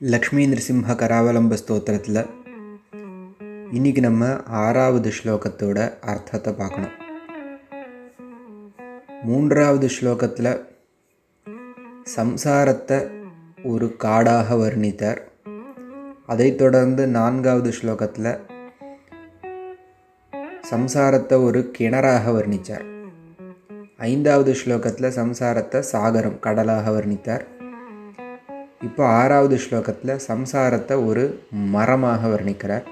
லக்ஷ்மி நிருசிம்ஹ கராவலம்ப ஸ்தோத்திரத்தில் இன்றைக்கி நம்ம ஆறாவது ஸ்லோகத்தோட அர்த்தத்தை பார்க்கணும். மூன்றாவது ஸ்லோகத்தில் சம்சாரத்தை ஒரு காடாக வர்ணித்தார். அதைத் தொடர்ந்து நான்காவது ஸ்லோகத்தில் சம்சாரத்தை ஒரு கிணறாக வர்ணித்தார். ஐந்தாவது ஸ்லோகத்தில் சம்சாரத்தை சாகரம் கடலாக வர்ணித்தார். இப்போ ஆறாவது ஸ்லோகத்தில் சம்சாரத்தை ஒரு மரமாக வர்ணிக்கிறார்.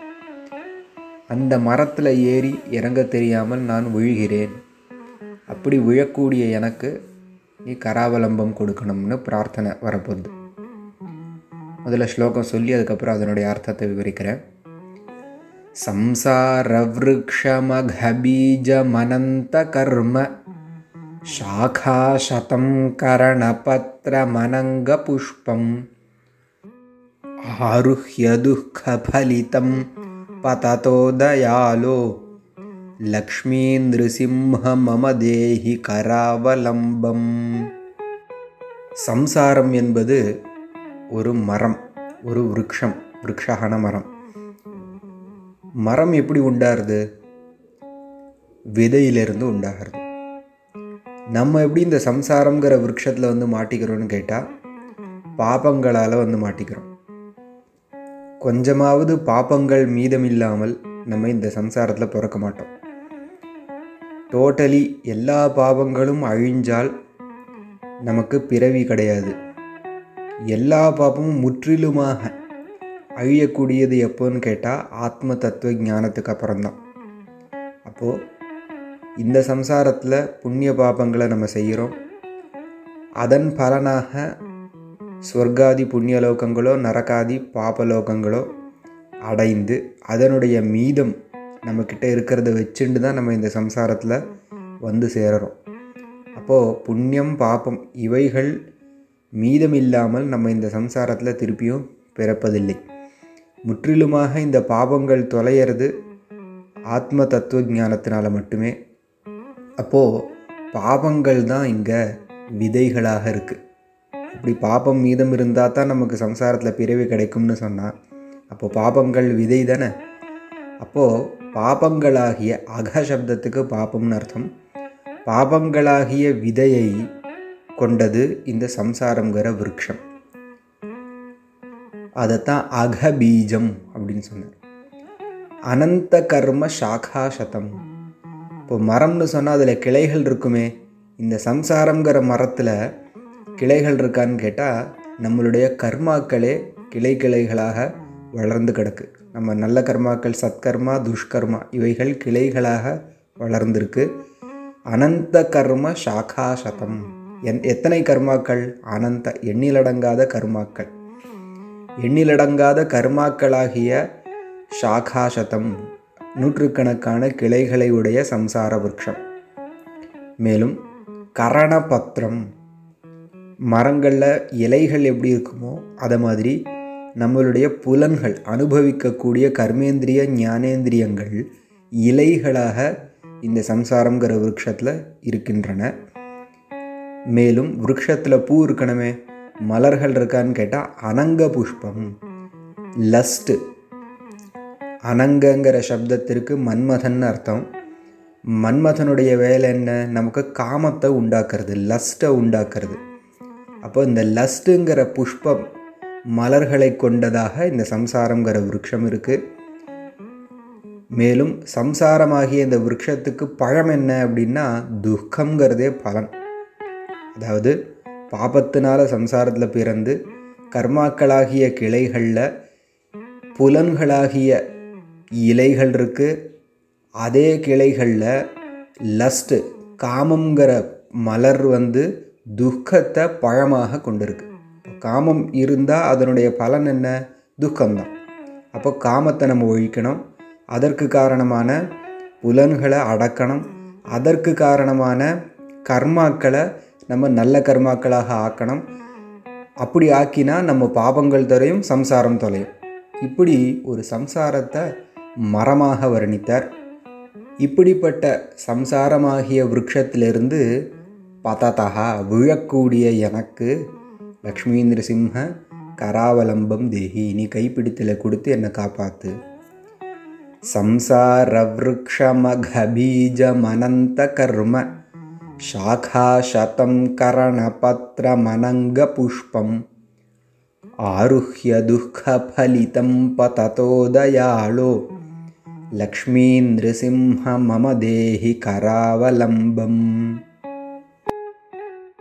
அந்த மரத்தில் ஏறி இறங்க தெரியாமல் நான் விழுகிறேன். அப்படி விழக்கூடிய எனக்கு நீ கராவலம்பம் கொடுக்கணும்னு பிரார்த்தனை வரப்போகுது. முதல்ல ஸ்லோகம் சொல்லி அதுக்கப்புறம் அதனுடைய அர்த்தத்தை விவரிக்கிறேன். சம்சாரவிருக்ஷமகபீஜமனந்த கர்ம शाखाशतं करणपत्रमनङ्गपुष्पम् आरुह्य दुःखफलितं पततो दयालो லக்ஷ்மீந்திருசிம்ம மம தேஹி கராவலம்பம் சம்சாரம் என்பது ஒரு மரம் ஒரு விருட்சம் விருட்சகன மரம் மரம் எப்படி உண்டாருது விதையிலிருந்து உண்டாகிறது நம்ம எப்படி இந்த சம்சாரங்கிற விருட்சத்தில் வந்து மாட்டிக்கிறோன்னு கேட்டால் பாப்பங்களால் வந்து மாட்டிக்கிறோம். கொஞ்சமாவது பாப்பங்கள் மீதமில்லாமல் நம்ம இந்த சம்சாரத்தில் பிறக்க மாட்டோம். டோட்டலி எல்லா பாபங்களும் அழிஞ்சால் நமக்கு பிறவி கிடையாது. எல்லா பாப்பமும் முற்றிலுமாக அழியக்கூடியது எப்போன்னு கேட்டால் ஆத்ம தத்துவ ஞானத்துக்கு அப்புறம்தான். அப்போது இந்த சம்சாரத்தில் புண்ணிய பாபங்களை நம்ம செய்கிறோம் அதன் பலனாக ஸ்வர்காதி புண்ணியலோகங்களோ நரகாதி பாபலோகங்களோ அடைந்து அதனுடைய மீதம் நம்மக்கிட்ட இருக்கிறத வச்சுட்டு தான் நம்ம இந்த சம்சாரத்தில் வந்து சேரறோம். அப்போது புண்ணியம் பாப்பம் இவைகள் மீதம் இல்லாமல் நம்ம இந்த சம்சாரத்தில் திருப்பியும் பிறப்பதில்லை. முற்றிலுமாக இந்த பாபங்கள் தொலையிறது ஆத்ம தத்துவ ஞானத்தினால் மட்டுமே. அப்போது பாபங்கள் தான் இங்கே விதைகளாக இருக்குது இப்படி பாபம் மீதம் இருந்தால் தான் நமக்கு சம்சாரத்தில் பிறவி கிடைக்கும்னு சொன்னால் அப்போது பாபங்கள் விதை தானே? அப்போது பாபங்களாகிய அகசப்தத்துக்கு பாபம்னு அர்த்தம். பாபங்களாகிய விதையை கொண்டது இந்த சம்சாரங்கிற விருட்சம். அதைத்தான் அகபீஜம் அப்படின்னு சொன்னார். அனந்த கர்ம சாகாசதம் இப்போ மரம்னு சொன்னால் அதில் கிளைகள் இருக்குமே. இந்த சம்சாரங்கிற மரத்தில் கிளைகள் இருக்கான்னு கேட்டால் நம்மளுடைய கர்மாக்களே கிளை கிளைகளாக வளர்ந்து கிடக்கு. நம்ம நல்ல கர்மாக்கள் சத்கர்மா துஷ்கர்மா இவைகள் கிளைகளாக வளர்ந்திருக்கு. அனந்த கர்ம சாகா சதம் என் எத்தனை கர்மாக்கள்? அனந்த எண்ணிலடங்காத கர்மாக்கள். எண்ணிலடங்காத கர்மாக்களாகிய சாகாசதம் நூற்றுக்கணக்கான கிளைகளை உடைய சம்சார விரக்ஷம். மேலும் கரணபத்திரம். மரங்களில் இலைகள் எப்படி இருக்குமோ அதை மாதிரி நம்மளுடைய புலன்கள் அனுபவிக்கக்கூடிய கர்மேந்திரிய ஞானேந்திரியங்கள் இலைகளாக இந்த சம்சாரங்கிற விருட்சத்தில் இருக்கின்றன. மேலும் விருட்சத்தில் பூ இருக்கணுமே மலர்கள் இருக்கான்னு கேட்டால் அனங்க புஷ்பம் லஸ்ட்டு. அனங்கங்கிற சப்தத்திற்கு மன்மதன் அர்த்தம். மன்மதனுடைய வேலை என்ன? நமக்கு காமத்தை உண்டாக்குறது லஸ்ட்டை உண்டாக்குறது. அப்போ இந்த லஸ்ட்டுங்கிற புஷ்பம் மலர்களை கொண்டதாக இந்த சம்சாரங்கிற விருட்சம் இருக்குது மேலும் சம்சாரமாகிய இந்த விருட்சத்துக்கு பழம் என்ன அப்படின்னா துக்கங்கிறதே பலன். அதாவது பாபத்தினால சம்சாரத்தில் பிறந்து கர்மாக்களாகிய கிளைகளில் புலன்களாகிய இலைகள் இருக்குது அதே கிளைகளில் லஸ்ட்டு காமங்கிற மலர் வந்து துக்கத்தை பழமாக கொண்டிருக்கு. காமம் இருந்தால் அதனுடைய பலன் என்ன? துக்கம்தான். அப்போ காமத்தை நம்ம ஒழிக்கணும். அதற்கு காரணமான புலன்களை அடக்கணும். அதற்கு காரணமான கர்மாக்களை நம்ம நல்ல கர்மாக்களாக ஆக்கணும். அப்படி ஆக்கினா நம்ம பாபங்கள் தொலையும் சம்சாரம் தொலையும். இப்படி ஒரு சம்சாரத்தை மரமாக வர்ணித்தார். இப்படிப்பட்ட சம்சாரமாகிய விரக்ஷத்திலிருந்து பததகா விழக்கூடிய எனக்கு லக்ஷ்மி சிம்ஹ கராவலம்பம் தேகி நீ கைப்பிடித்தில் கொடுத்து என்னை காப்பாத்து. சம்சாரவக்ஷமகபீஜமனந்த கர்ம சாகா சதம் கரணபத்திர மனங்க புஷ்பம். ஆருஹ்ய துக்க பலிதம் பததோதயாளோ लक्ष्मीनृसिंह मम देहि करावलम्बम्